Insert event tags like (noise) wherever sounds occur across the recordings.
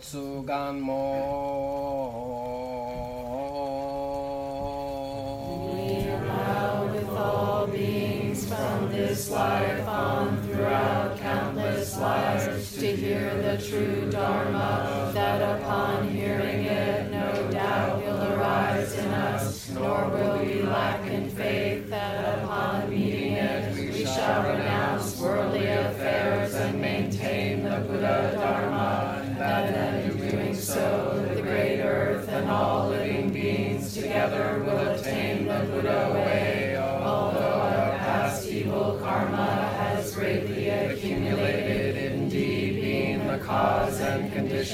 Koso. We allow with all beings from this life on throughout countless lives to hear the true Dharma,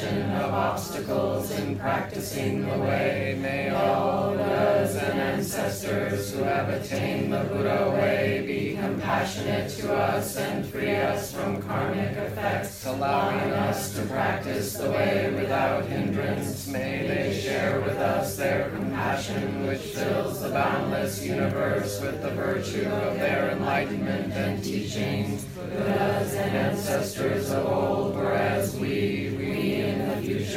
of obstacles in practicing the way. May all Buddhas and ancestors who have attained the Buddha way be compassionate to us and free us from karmic effects, allowing us to practice the way without hindrance. May they share with us their compassion, which fills the boundless universe with the virtue of their enlightenment and teachings. Buddhas and ancestors of old were as we,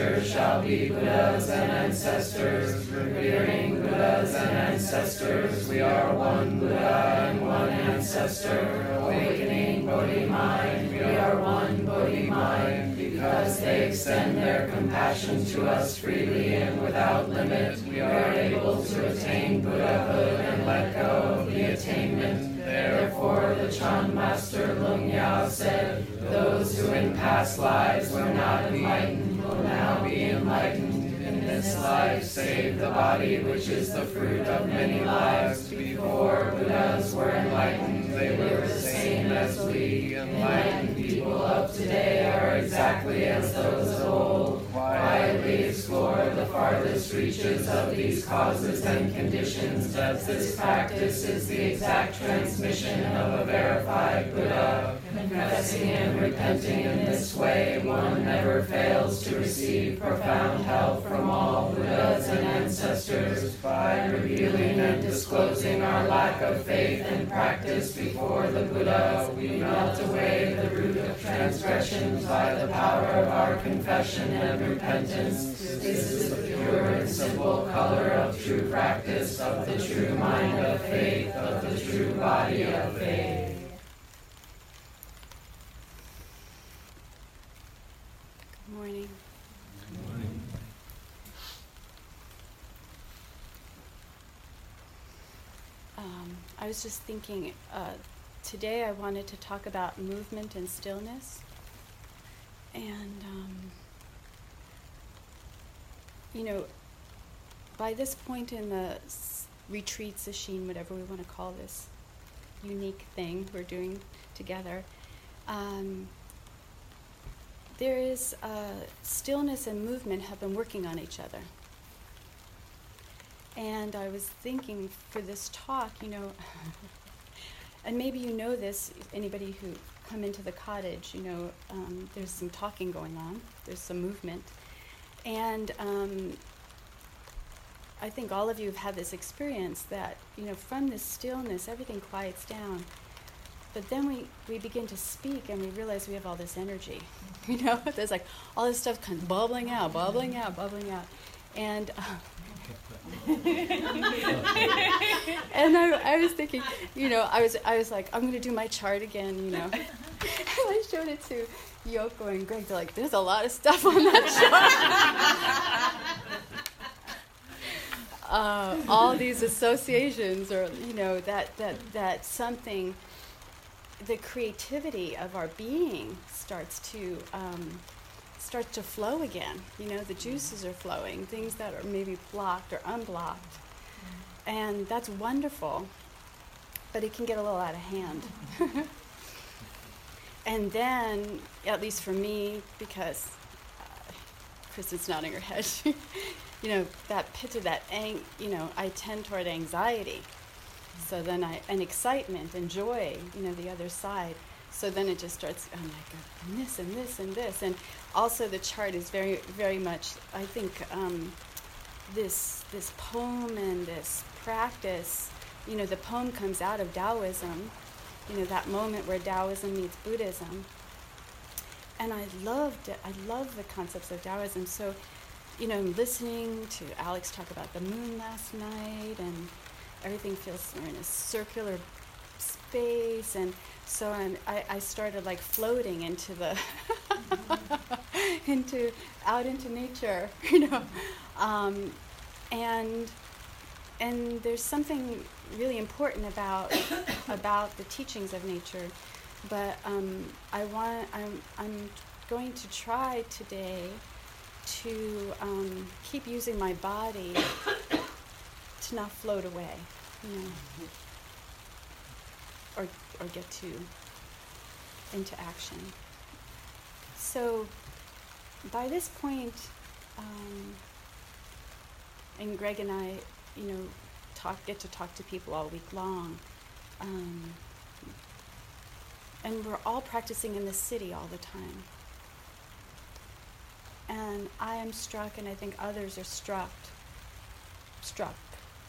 future shall be Buddhas and ancestors, revering Buddhas and ancestors. We are one Buddha and one ancestor, awakening Bodhi mind. We are one Bodhi mind because they extend their compassion to us freely and without limit. We are able to attain Buddhahood and let go of the attainment. Therefore, the Chan Master Lung Ya said, Those who in past lives were not enlightened will now be enlightened in this life, save the body which is the fruit of many lives. Before Buddhas were enlightened, they were the same as we. Enlightened people of today are exactly as those of old. Quietly explore the farthest reaches of these causes and conditions, as this practice is the exact transmission of a verified Buddha. Confessing and repenting in this way, one never fails to receive profound help from all Buddhas and ancestors by revealing and disclosing our lack of faith and practice before the Buddha. We melt away the root of transgressions by the power of our confession and repentance. This is the pure and simple color of true practice, of the true mind of faith, of the true body of faith. Good morning. Um, I was just thinking, uh, today I wanted to talk about movement and stillness. And, um, you know, by this point in the retreat, sesshin, whatever we want to call this unique thing we're doing together, um, there is uh, stillness and movement have been working on each other. And I was thinking for this talk, you know, (laughs) and maybe you know this, anybody who come into the cottage, you know, um, there's some talking going on, there's some movement. And um, I think all of you have had this experience that, you know, from this stillness, everything quiets down. But then we, we begin to speak and we realize we have all this energy. (laughs) You know, (laughs) there's like all this stuff kind of bubbling out, bubbling out, bubbling out. And uh, (laughs) and I, I was thinking, you know, I was I was like, I'm gonna do my chart again, you know. and I showed it to Yoko and Greg. They're like, there's a lot of stuff on that chart. uh, all these associations, or you know, that that that something, the creativity of our being starts to. Um, start to flow again. You know, the juices are flowing, things that are maybe blocked or unblocked. And that's wonderful, but it can get a little out of hand. (laughs) and then, at least for me, because uh, Kristen's nodding her head, (laughs) you know, that pit of that, ang- you know, I tend toward anxiety. So then I, and excitement and joy, you know, the other side. So then it just starts, I'm like, and this and this and this. And also the chart is very, very much, I think, um, this, this poem and this practice, you know, the poem comes out of Taoism, you know, that moment where Taoism meets Buddhism. and I loved it. I love the concepts of Taoism. So, you know, listening to Alex talk about the moon last night, and everything feels we're in a circular space, and so I'm, I, I started like floating into the (laughs) into out into nature, (laughs) you know, um, and and there's something really important about (coughs) about the teachings of nature but um, I want I'm I'm going to try today to um, keep using my body to not float away, you know, or or get to into action. So by this point, um, and Greg and I, you know, talk get to talk to people all week long. Um, and we're all practicing in the city all the time. And I am struck, and I think others are struck, struck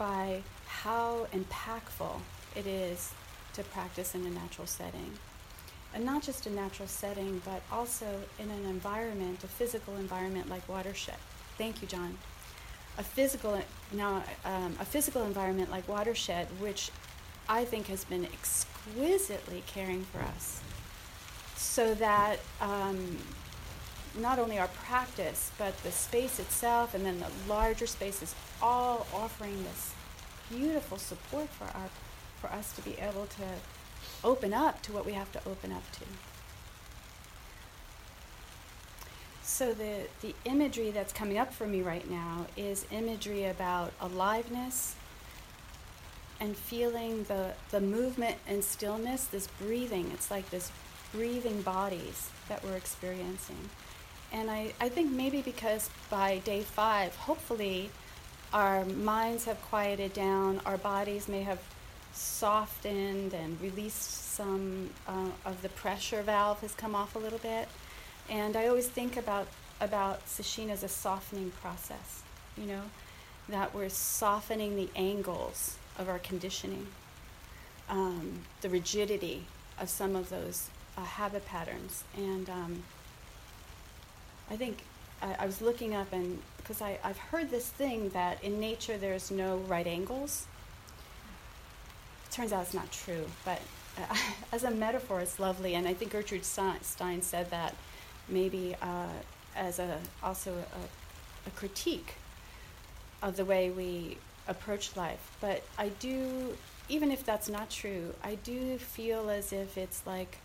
by how impactful it is to practice in a natural setting. And not just a natural setting, but also in an environment, a physical environment like watershed. Thank you, John. A physical now, um, a physical environment like watershed, which I think has been exquisitely caring for us. So that um, not only our practice, but the space itself and then the larger spaces all offering this beautiful support for our for us to be able to open up to what we have to open up to. So the, the imagery that's coming up for me right now is imagery about aliveness, and feeling the, the movement and stillness, this breathing. It's like this breathing bodies that we're experiencing. And I, I think maybe because by day five, hopefully, our minds have quieted down, our bodies may have softened and released some uh, of the pressure valve has come off a little bit. And I always think about, about sesshin as a softening process, you know, that we're softening the angles of our conditioning, um, the rigidity of some of those uh, habit patterns. And um, I think I, I, was looking up, and because I've heard this thing that in nature there's no right angles. It Turns out it's not true, but uh, (laughs) as a metaphor, it's lovely. And I think Gertrude Stein said that maybe uh, as a also a, a critique of the way we approach life. But I do, even if that's not true, I do feel as if it's like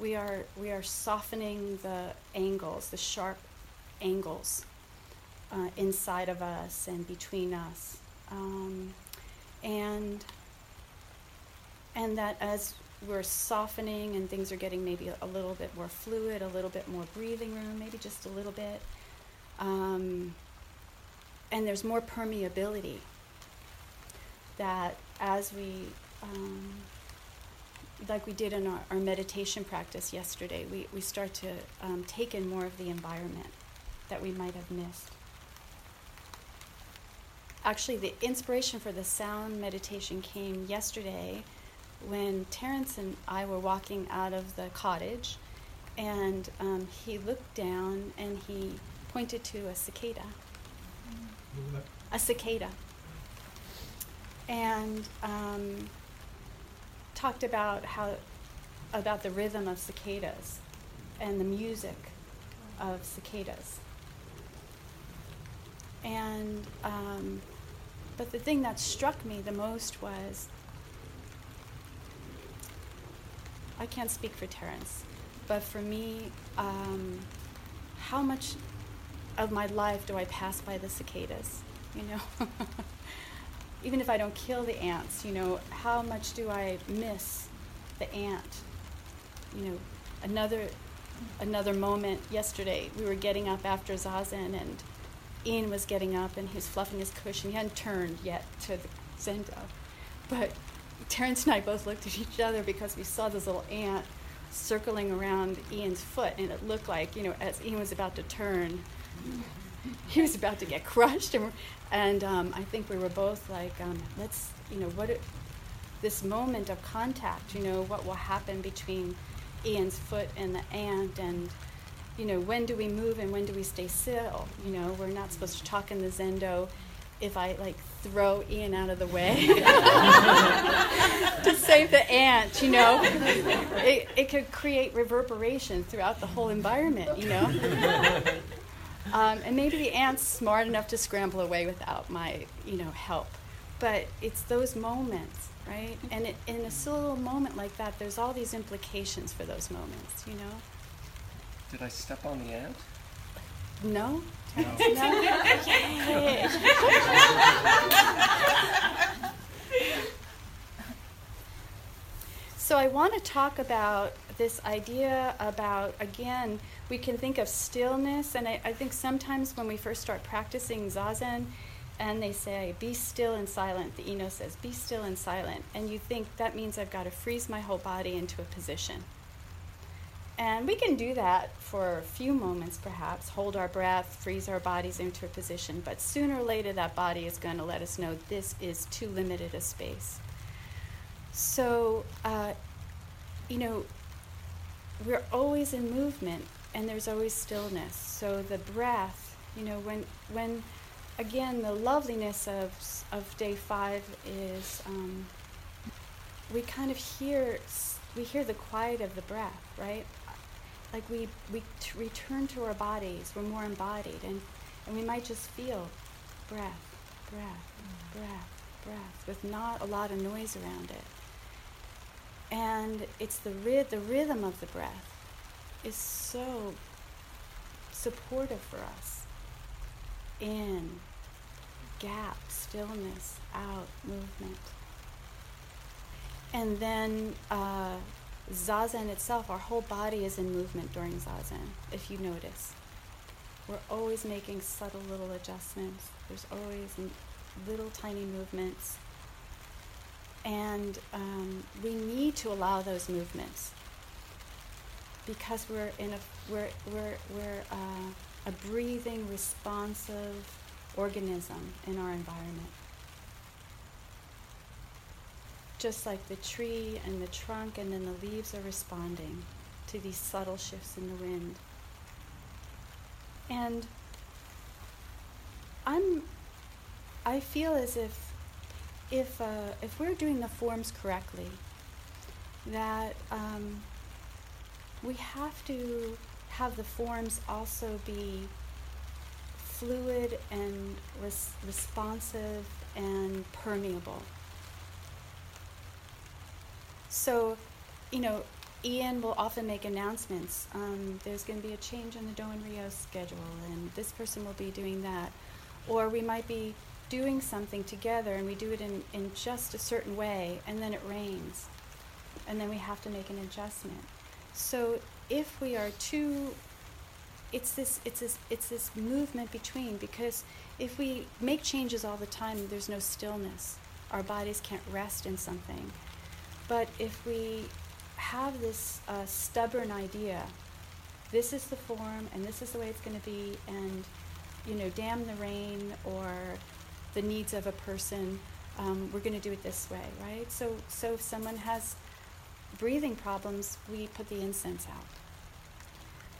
we are we are softening the angles, the sharp angles uh, inside of us and between us, um, and and that as we're softening and things are getting maybe a, little bit more fluid, a little bit more breathing room, maybe just a little bit. Um, and there's more permeability that as we, um, like we did in our, our, meditation practice yesterday, we, we start to um, take in more of the environment that we might have missed. Actually, the inspiration for the sound meditation came yesterday when Terence and I were walking out of the cottage, and um, he looked down and he pointed to a cicada. A cicada and um, talked about how about the rhythm of cicadas and the music of cicadas. And um, but the thing that struck me the most was I can't speak for Terence, but for me, um, how much of my life do I pass by the cicadas? You know. (laughs) even if I don't kill the ants, you know, how much do I miss the ant? You know, another another moment yesterday, we were getting up after zazen and Ian was getting up and he was fluffing his cushion. He hadn't turned yet to the zendo. But Terence and I both looked at each other because we saw this little ant circling around Ian's foot and it looked like, you know, as Ian was about to turn, he was about to get crushed and and um, I think we were both like, um, let's, you know, what it, this moment of contact, you know, what will happen between Ian's foot and the ant, and you know, when do we move and when do we stay still? You know, we're not supposed to talk in the Zendo if I like throw Ian out of the way (laughs) to save the ant, you know, it, it could create reverberation throughout the whole environment, you know. Um, and maybe the ant's smart enough to scramble away without my, you know, help. But it's those moments, right? And it, in a little moment like that, there's all these implications for those moments, you know. Did I step on the ant? No. No. No? (laughs) So I want to talk about this idea about again we can think of stillness and I, I think sometimes when we first start practicing zazen and they say be still and silent the ino says be still and silent and you think that means i've got to freeze my whole body into a position and we can do that for a few moments, perhaps, hold our breath, freeze our bodies into a position, but sooner or later that body is going to let us know this is too limited a space. So, uh, you know, we're always in movement and there's always stillness. So the breath, you know, when, when again, the loveliness of, of day five is um, we kind of hear, we hear the quiet of the breath, right? Like we we t- return to our bodies. We're more embodied. And and we might just feel breath breath breath breath with not a lot of noise around it. And it's the ry- the rhythm of the breath is so supportive for us. In gap stillness out movement. And then uh, Zazen itself, our whole body is in movement during Zazen, if you notice. We're always making subtle little adjustments. There's always little tiny movements. And um, we need to allow those movements because we're in a we're we're we're uh, a breathing, responsive organism in our environment just like the tree and the trunk and then the leaves are responding to these subtle shifts in the wind. And I'm I feel as if if uh, if we're doing the forms correctly, that um, we have to have the forms also be fluid and res- responsive and permeable. So, you know, Ian will often make announcements. Um, there's going to be a change in the Doan Ryo schedule, and this person will be doing that. Or we might be doing something together and we do it in, in just a certain way, and then it rains. And then we have to make an adjustment. So if we are too it's this it's this it's this movement between because if we make changes all the time there's no stillness our bodies can't rest in something but if we have this uh, stubborn idea, this is the form and this is the way it's going to be, and you know, damn the rain or the needs of a person, um, we're going to do it this way, right? So, so if someone has breathing problems, we put the incense out.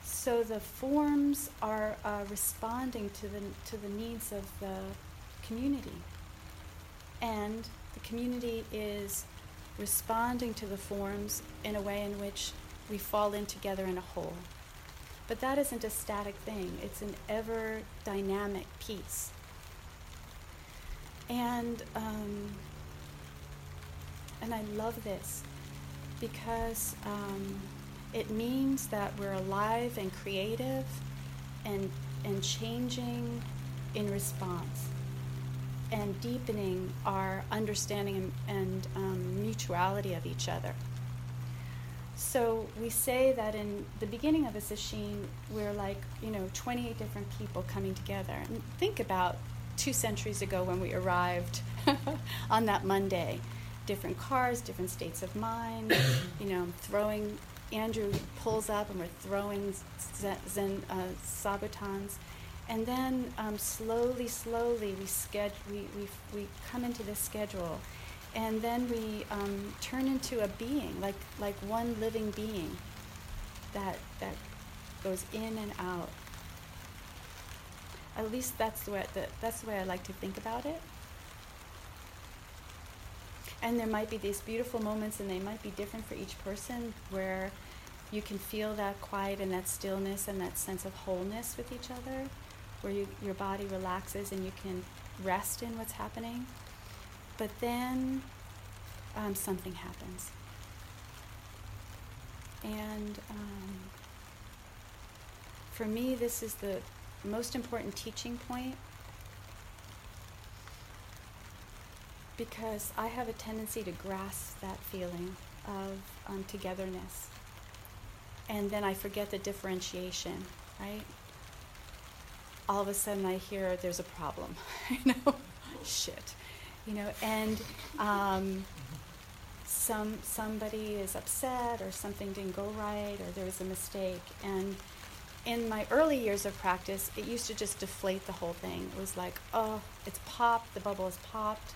So the forms are uh, responding to the to the needs of the community, and the community is responding to the forms in a way in which we fall in together in a whole. But that isn't a static thing, it's an ever dynamic piece. And, um, and I love this because um, it means that we're alive and creative and, and changing in response and deepening our understanding and, and um, mutuality of each other. So we say that in the beginning of a sesshin, we're like, you know, 28 different people coming together. And think about two centuries ago when we arrived (laughs) on that Monday. Different cars, different states of mind, (coughs) you know, throwing, Andrew pulls up and we're throwing Zen uh, zabutons and then um, slowly, slowly, we, sched- we, we, we come into this schedule. And then we um, turn into a being, like, like one living being that, that goes in and out. At least that's the way the, that's the way I like to think about it. And there might be these beautiful moments, and they might be different for each person, where you can feel that quiet and that stillness and that sense of wholeness with each other, where you, your body relaxes and you can rest in what's happening. But then um, something happens. And um, for me, this is the most important teaching point because I have a tendency to grasp that feeling of um, togetherness. And then I forget the differentiation, right? All of a sudden I hear there's a problem, (laughs) you know, shit, you know, and um, some somebody is upset or something didn't go right or there was a mistake. And in my early years of practice, it used to just deflate the whole thing. It was like, oh, it's popped, the bubble is popped,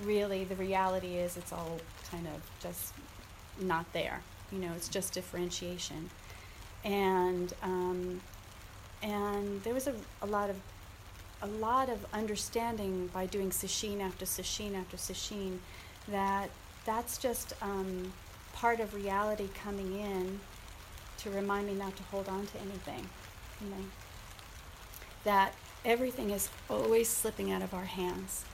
really the reality is it's all kind of just not there. You know, it's just differentiation. And um, and there was a, a lot of a lot of understanding by doing sesshin after sesshin after sesshin that that's just um, part of reality coming in to remind me not to hold on to anything. You know, that everything is always slipping out of our hands.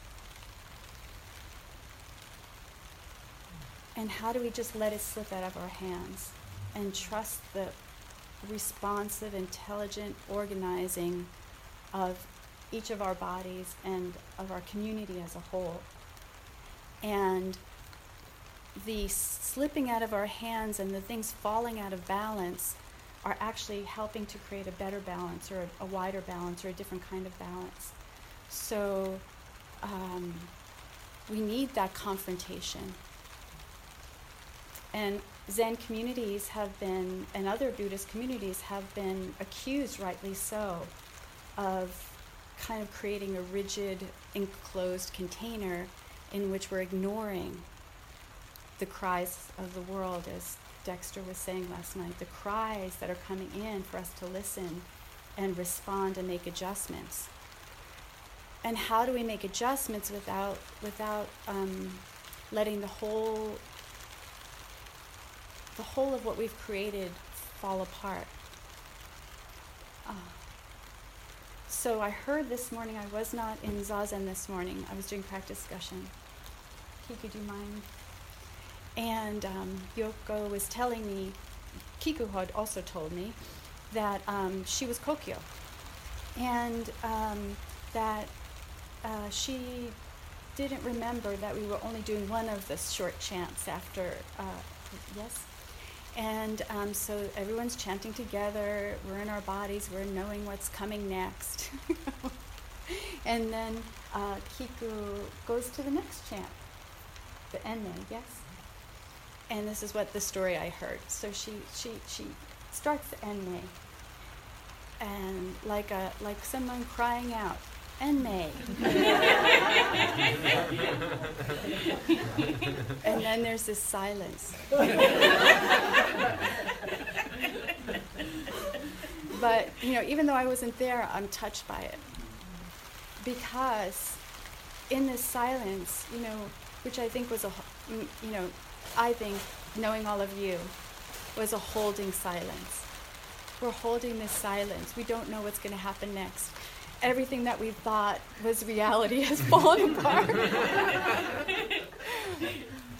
And how do we just let it slip out of our hands and trust the responsive, intelligent organizing of each of our bodies and of our community as a whole? And the slipping out of our hands and the things falling out of balance are actually helping to create a better balance or a, a wider balance or a different kind of balance. So um, we need that confrontation and Zen communities have been, and other Buddhist communities have been accused, rightly so, of kind of creating a rigid, enclosed container in which we're ignoring the cries of the world, as Dexter was saying last night, the cries that are coming in for us to listen and respond and make adjustments. And how do we make adjustments without without um, letting the whole the whole of what we've created fall apart. Uh, so I heard this morning, I was not in Zazen this morning, I was doing practice discussion. Kiku, do you mind? And um, Yoko was telling me, Kiku had also told me, that um, she was Kokyo. And um, that uh, she didn't remember that we were only doing one of the short chants after, uh, yes? And um, so everyone's chanting together. We're in our bodies. We're knowing what's coming next. (laughs) and then uh, Kiku goes to the next chant, the Enne, yes? And this is what the story I heard. So she, she, she starts the Enne, and like, a, like someone crying out, and May. and then there's this silence. but, you know, even though I wasn't there, I'm touched by it. Because in this silence, you know, which I think was a, you know, I think knowing all of you was a holding silence. We're holding this silence. We don't know what's going to happen next everything that we thought was reality has (laughs) fallen apart. (laughs)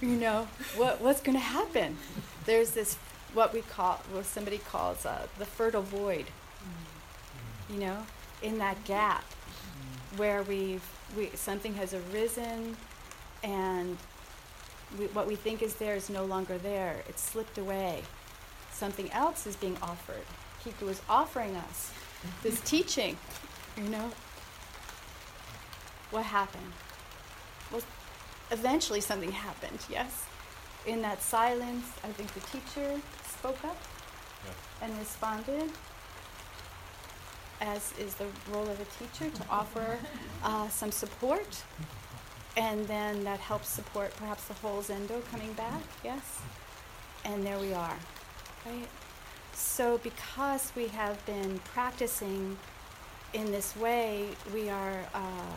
you know, what, what's going to happen? There's this, what we call, what somebody calls uh, the fertile void, you know, in that gap where we've, we, something has arisen and we, what we think is there is no longer there. It's slipped away. Something else is being offered. Kiku is offering us this teaching you know? What happened? Well, eventually something happened, yes? In that silence, I think the teacher spoke up yeah. and responded, as is the role of a teacher, to offer uh, some support. And then that helps support perhaps the whole Zendo coming back, yes? And there we are, right? so, because we have been practicing in this way, we are uh,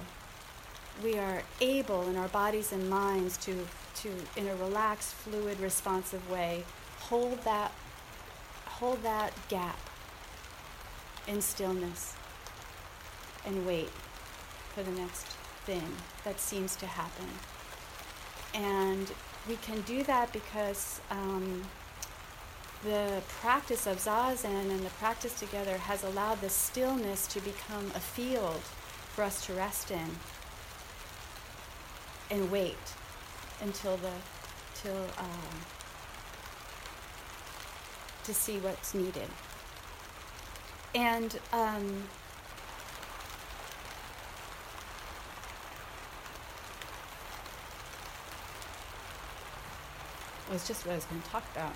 we are able in our bodies and minds to to in a relaxed, fluid, responsive way hold that hold that gap in stillness and wait for the next thing that seems to happen. And we can do that because. Um, the practice of zazen and the practice together has allowed the stillness to become a field for us to rest in and wait until the till um, to see what's needed. And um, was just what I was going to talk about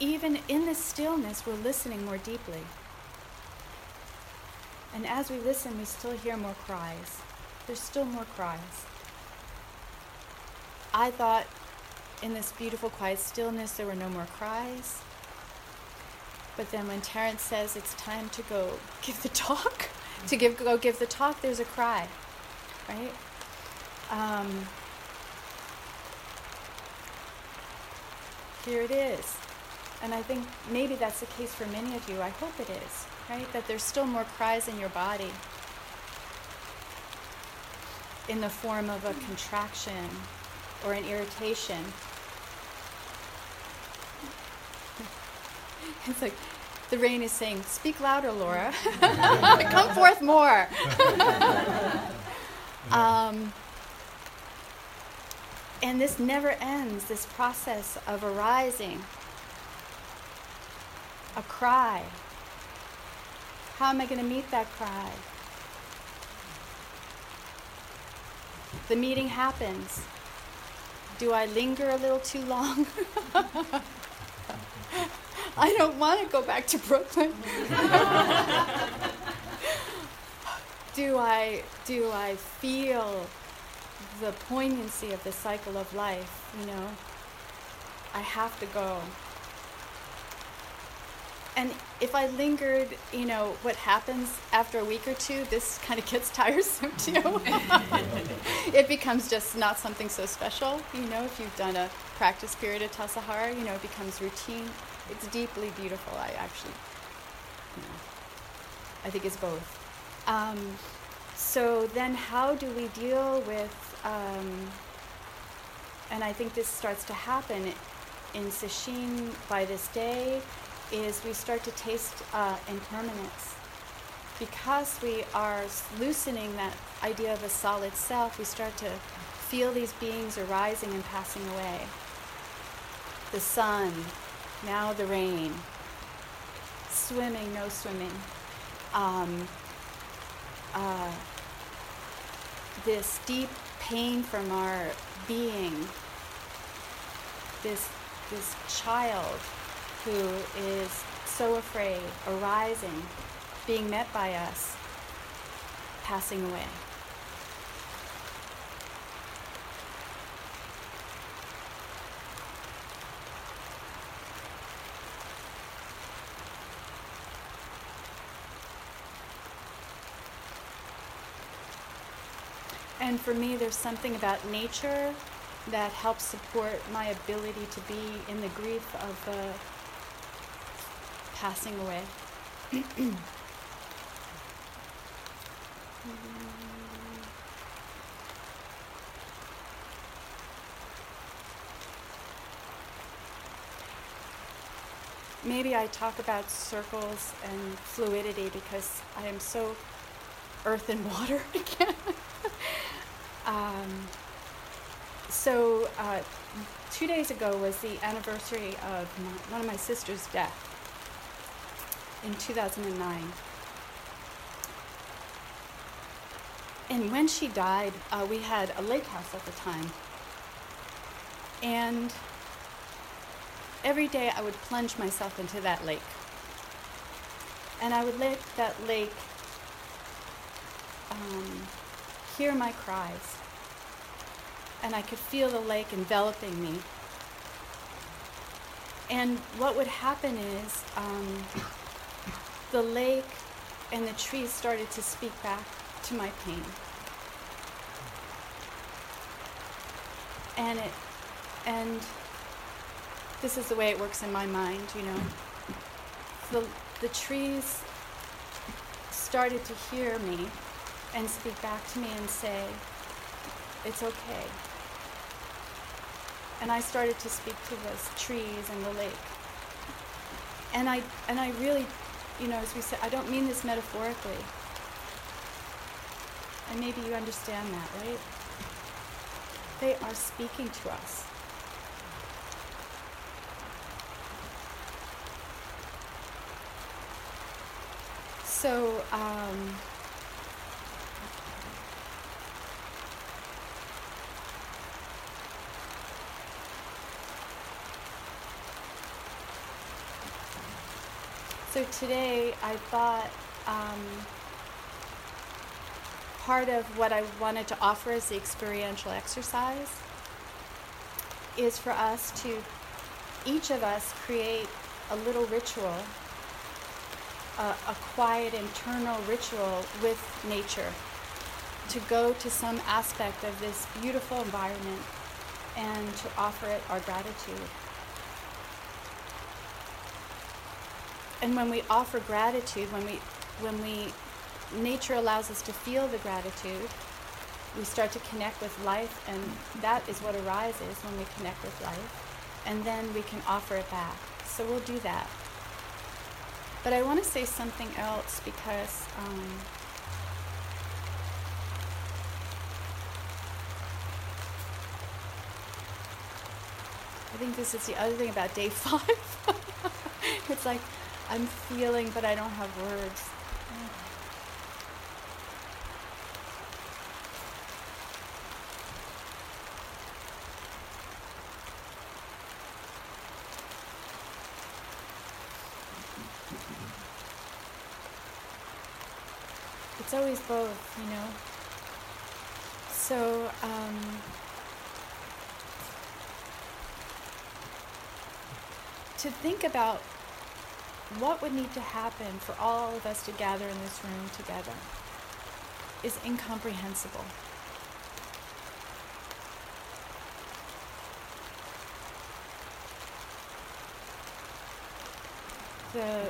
even in the stillness, we're listening more deeply. And as we listen, we still hear more cries. There's still more cries. I thought in this beautiful, quiet stillness, there were no more cries. But then when Terence says it's time to go give the talk, (laughs) to give, go give the talk, there's a cry, right? Um, here it is. And I think maybe that's the case for many of you. I hope it is, right? That there's still more cries in your body in the form of a contraction or an irritation. (laughs) it's like the rain is saying, Speak louder, Laura. (laughs) Come forth more. (laughs) um, and this never ends, this process of arising a cry. How am I going to meet that cry? The meeting happens. Do I linger a little too long? (laughs) I don't want to go back to Brooklyn. (laughs) do I do I feel the poignancy of the cycle of life, you know? I have to go and if I lingered, you know, what happens after a week or two, this kind of gets (laughs) tiresome too. (laughs) it becomes just not something so special, you know, if you've done a practice period of Tassajara, you know, it becomes routine. It's deeply beautiful. I actually, you know, I think it's both. Um, so then how do we deal with, um, and I think this starts to happen in Sesshin by this day, is we start to taste uh, impermanence. Because we are loosening that idea of a solid self, we start to feel these beings arising and passing away. The sun, now the rain, swimming, no swimming. Um, uh, this deep pain from our being, this, this child who is so afraid, arising, being met by us, passing away. And for me, there's something about nature that helps support my ability to be in the grief of the passing away. Maybe I talk about circles and fluidity because I am so earth and water (laughs) again. um, so, uh, two days ago was the anniversary of my, one of my sister's death in 2009. And when she died, uh, we had a lake house at the time. And every day I would plunge myself into that lake. And I would let that lake um, hear my cries. And I could feel the lake enveloping me And what would happen is um, the lake and the trees started to speak back to my pain. And it, and this is the way it works in my mind, you know. The, the trees started to hear me and speak back to me and say, it's okay. And I started to speak to the trees and the lake. And I, and I really, you know, as we said, I don't mean this metaphorically. And maybe you understand that, right? They are speaking to us. So, um, so today I thought um, part of what I wanted to offer as the experiential exercise is for us to, each of us, create a little ritual a, a quiet internal ritual with nature to go to some aspect of this beautiful environment and to offer it our gratitude. And when we offer gratitude, when we when we nature allows us to feel the gratitude, we start to connect with life and that is what arises when we connect with life. And then we can offer it back. So we'll do that. But I want to say something else because um, I think this is the other thing about day (laughs) five. it's like I'm feeling, but I don't have words. it's always both, you know. So, um, to think about what would need to happen for all of us to gather in this room together is incomprehensible. The,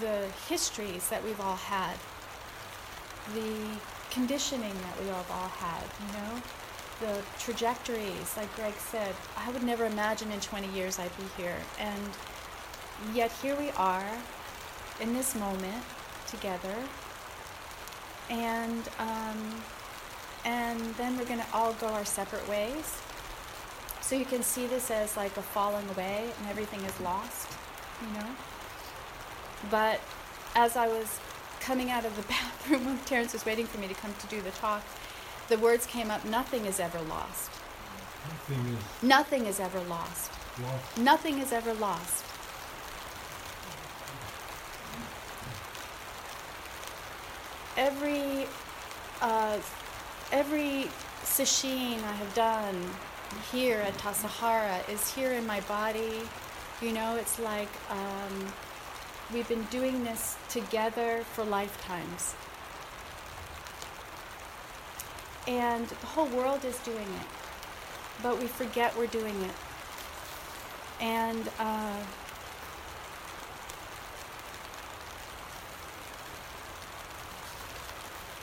the histories that we've all had the conditioning that we have all had, you know, the trajectories, like Greg said. I would never imagine in 20 years I'd be here. And yet here we are in this moment together. And, um, and then we're going to all go our separate ways. So you can see this as like a falling away and everything is lost, you know. But as I was coming out of the (laughs) bathroom when Terrence was waiting for me to come to do the talk, the words came up nothing is ever lost. Nothing is Nothing is ever lost. lost. Nothing is ever lost. Every uh, every sesshin I have done here at Tassajara is here in my body. You know, it's like um, we've been doing this together for lifetimes. And the whole world is doing it, but we forget we're doing it. And uh,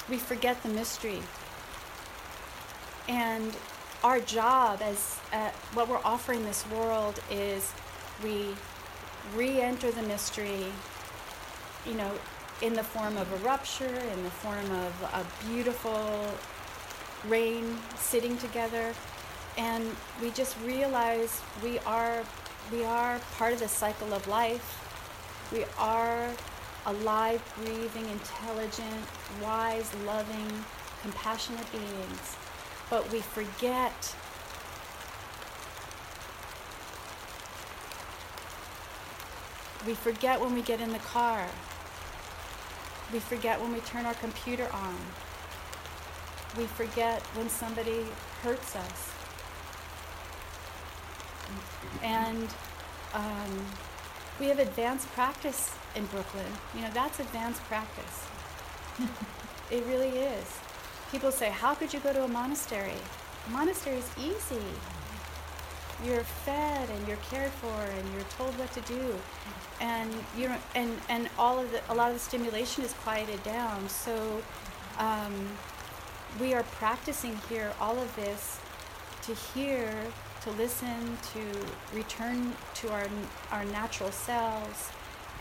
we forget the mystery. And our job as uh, what we're offering this world is we re-enter the mystery, you know, in the form of a rupture, in the form of a beautiful rain sitting together, and we just realize we are we are part of the cycle of life. We are alive, breathing, intelligent, wise, loving, compassionate beings. But we forget We forget when we get in the car. We forget when we turn our computer on. We forget when somebody hurts us. And um, we have advanced practice in Brooklyn. You know, that's advanced practice. (laughs) it really is. People say, How could you go to a monastery? A monastery is easy. You're fed and you're cared for and you're told what to do. And you know, and, and all of the a lot of the stimulation is quieted down. So um, we are practicing here all of this to hear, to listen, to return to our our natural selves,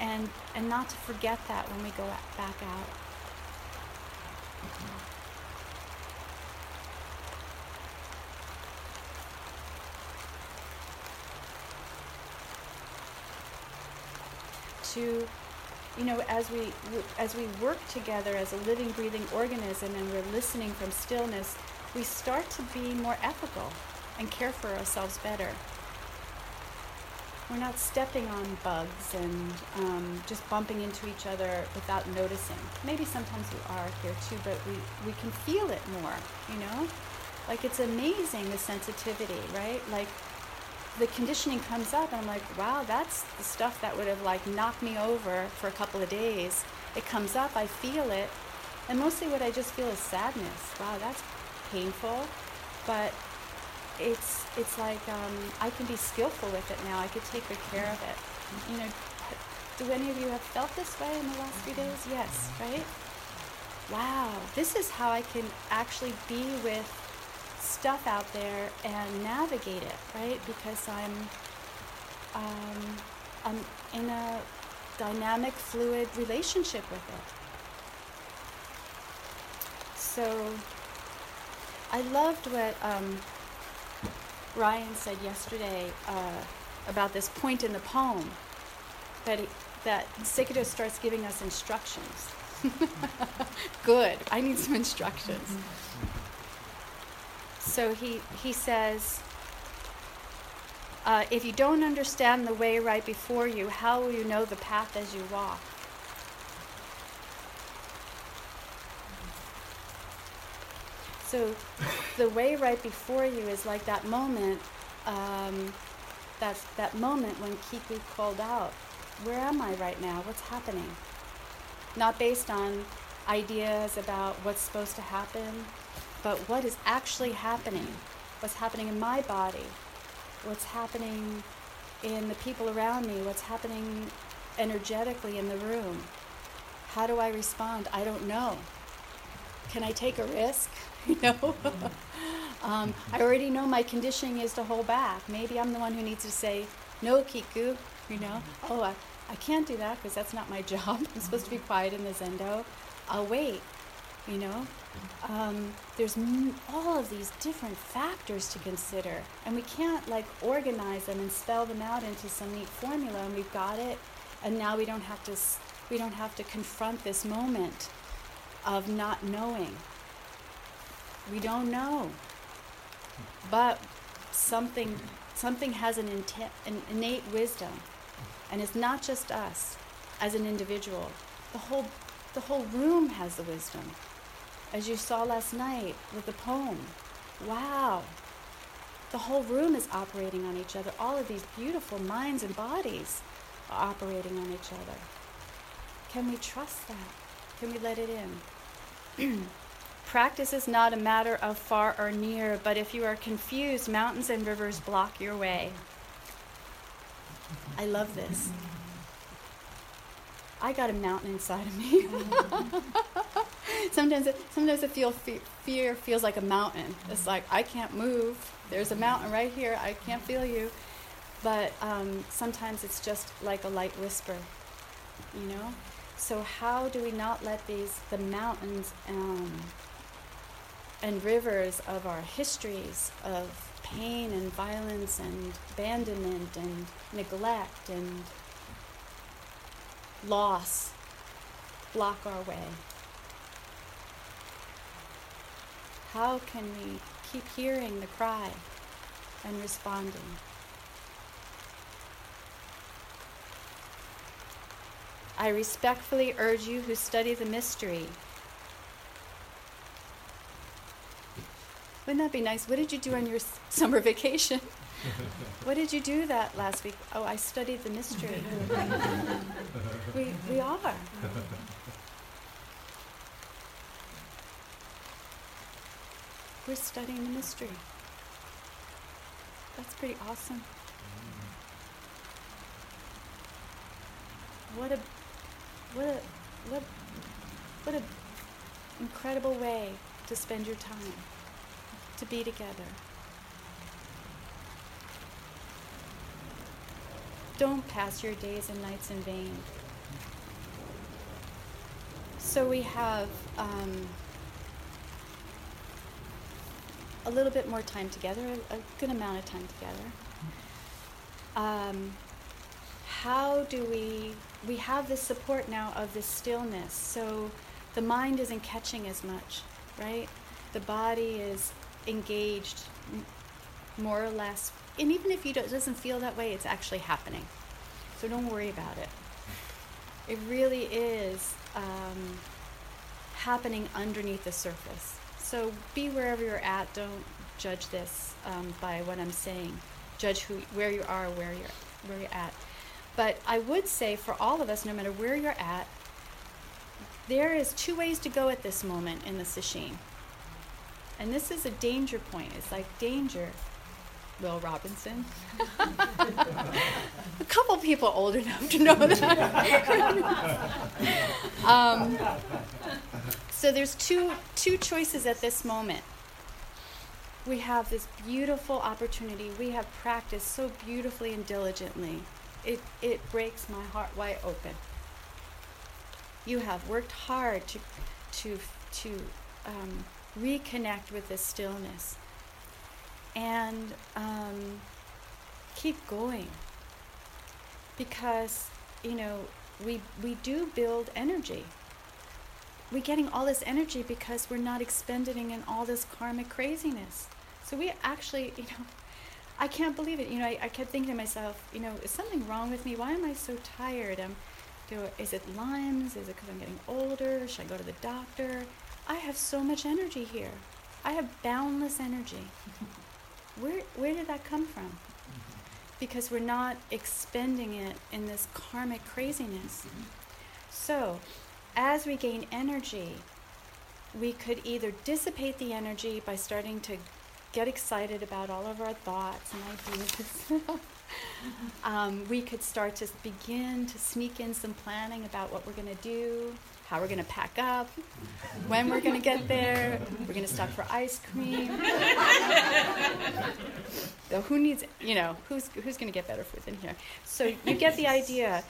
and and not to forget that when we go back out. To, you know, as we as we work together as a living, breathing organism, and we're listening from stillness, we start to be more ethical and care for ourselves better. We're not stepping on bugs and um, just bumping into each other without noticing. Maybe sometimes we are here too, but we, we can feel it more, you know? Like it's amazing the sensitivity, right? Like the conditioning comes up and I'm like, wow, that's the stuff that would have like knocked me over for a couple of days. It comes up, I feel it. And mostly what I just feel is sadness. Wow, that's painful. But it's it's like um, I can be skillful with it now. I could take good care of it. You know, do any of you have felt this way in the last few days? Yes, right? Wow, this is how I can actually be with stuff out there and navigate it, right? Because I'm um, I'm in a dynamic, fluid relationship with it. So I loved what um, Ryan said yesterday uh, about this point in the poem that that Sekito starts giving us instructions. (laughs) Good. I need some instructions. So he he says, uh, if you don't understand the way right before you, how will you know the path as you walk? So the way right before you is like that moment, um, that, that moment when Kiku called out, where am I right now? What's happening? Not based on ideas about what's supposed to happen, but what is actually happening. What's happening in my body? What's happening in the people around me? What's happening energetically in the room? How do I respond? I don't know. Can I take a risk? (laughs) you know? (laughs) um, I already know my conditioning is to hold back. Maybe I'm the one who needs to say, no, Kiku, you know? Oh, I, I can't do that because that's not my (laughs) job. I'm supposed to be quiet in the zendo. I'll wait, you know? Um, there's m- all of these different factors to consider, and we can't like organize them and spell them out into some neat formula. And we've got it, and now we don't have to s- we don't have to confront this moment of not knowing we don't know. But something something has an, inte- an innate wisdom. And it's not just us as an individual. The whole the whole room has the wisdom. As you saw last night with the poem. Wow. The whole room is operating on each other. All of these beautiful minds and bodies are operating on each other. Can we trust that? Can we let it in? Practice is not a matter of far or near, but if you are confused, mountains and rivers block your way. I love this. I got a mountain inside of me. (laughs) sometimes, it, sometimes I feel fe- fear feels like a mountain. It's like I can't move. There's a mountain right here. I can't feel you. But um, sometimes it's just like a light whisper, you know. So how do we not let these the mountains um, and rivers of our histories of pain and violence and abandonment and neglect and loss block our way? How can we keep hearing the cry and responding? I respectfully urge you who study the mystery Wouldn't that be nice? What did you do on your (laughs) summer vacation? what did you do that last week? Oh, I studied the mystery. (laughs) we, we are. We're studying the mystery. That's pretty awesome. What a what a what what a incredible way to spend your time to be together. Don't pass your days and nights in vain. So we have um, a little bit more time together, a, a good amount of time together. Um, how do we we have the support now of this stillness. So the mind isn't catching as much right? The body is engaged more or less. And even if you do, it doesn't feel that way it's actually happening. So don't worry about it. It really is um, happening underneath the surface. So be wherever you're at. Don't judge this um, by what i'm saying. Judge who where you are where you're where you're at but I would say for all of us, no matter where you're at, there is two ways to go at this moment in the sesshin. And this is a danger point. It's like danger. Will Robinson. (laughs) a couple people old enough to know that. (laughs) um, so there's two two choices at this moment. We have this beautiful opportunity. We have practiced so beautifully and diligently it, it breaks my heart wide open. You have worked hard to, to, to um, reconnect with this stillness. And um, keep going. Because you know we we do build energy. We're getting all this energy because we're not expending in all this karmic craziness. So we actually you know I can't believe it. You know, I, I kept thinking to myself, you know, is something wrong with me? Why am I so tired? Um, do, is it Lyme's? Is it because I'm getting older? Should I go to the doctor? I have so much energy here. I have boundless energy. (laughs) Where, where did that come from? Because we're not expending it in this karmic craziness. So, as we gain energy, we could either dissipate the energy by starting to get excited about all of our thoughts and ideas. (laughs) um, we could start to begin to sneak in some planning about what we're going to do, how we're going to pack up, when we're going to get there. We're going to stop for ice cream. (laughs) so who needs, you know, who's who's going to get better food than here? So you get the idea,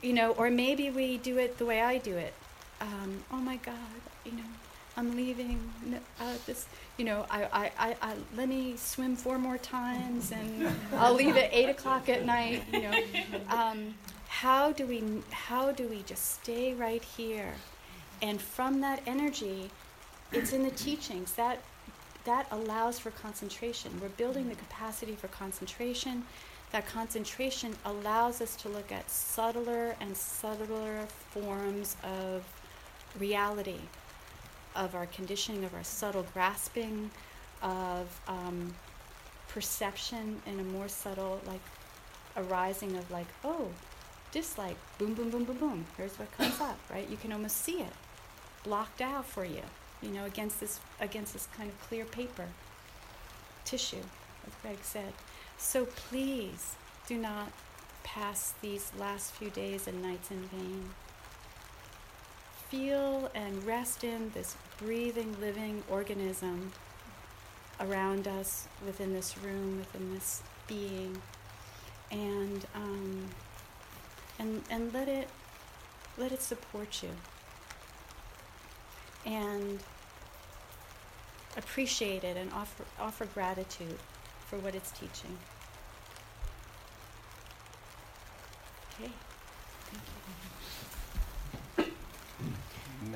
you know, or maybe we do it the way I do it. Um, oh my God, you know, I'm leaving uh, this, you know, I, I, I, I, let me swim four more times and I'll leave at eight o'clock at night, you know. Um, how do we, how do we just stay right here? And from that energy, it's in the teachings that, that allows for concentration. We're building the capacity for concentration. That concentration allows us to look at subtler and subtler forms of reality of our conditioning, of our subtle grasping, of um, perception in a more subtle, like arising of like, oh, just like boom, boom, boom, boom, boom. Here's what comes (coughs) up, right? You can almost see it blocked out for you, you know, against this against this kind of clear paper tissue, as Greg said. So please do not pass these last few days and nights in vain feel and rest in this breathing, living organism around us, within this room, within this being, and um, and and let it let it support you, and appreciate it and offer offer gratitude for what it's teaching. Okay. Thank you.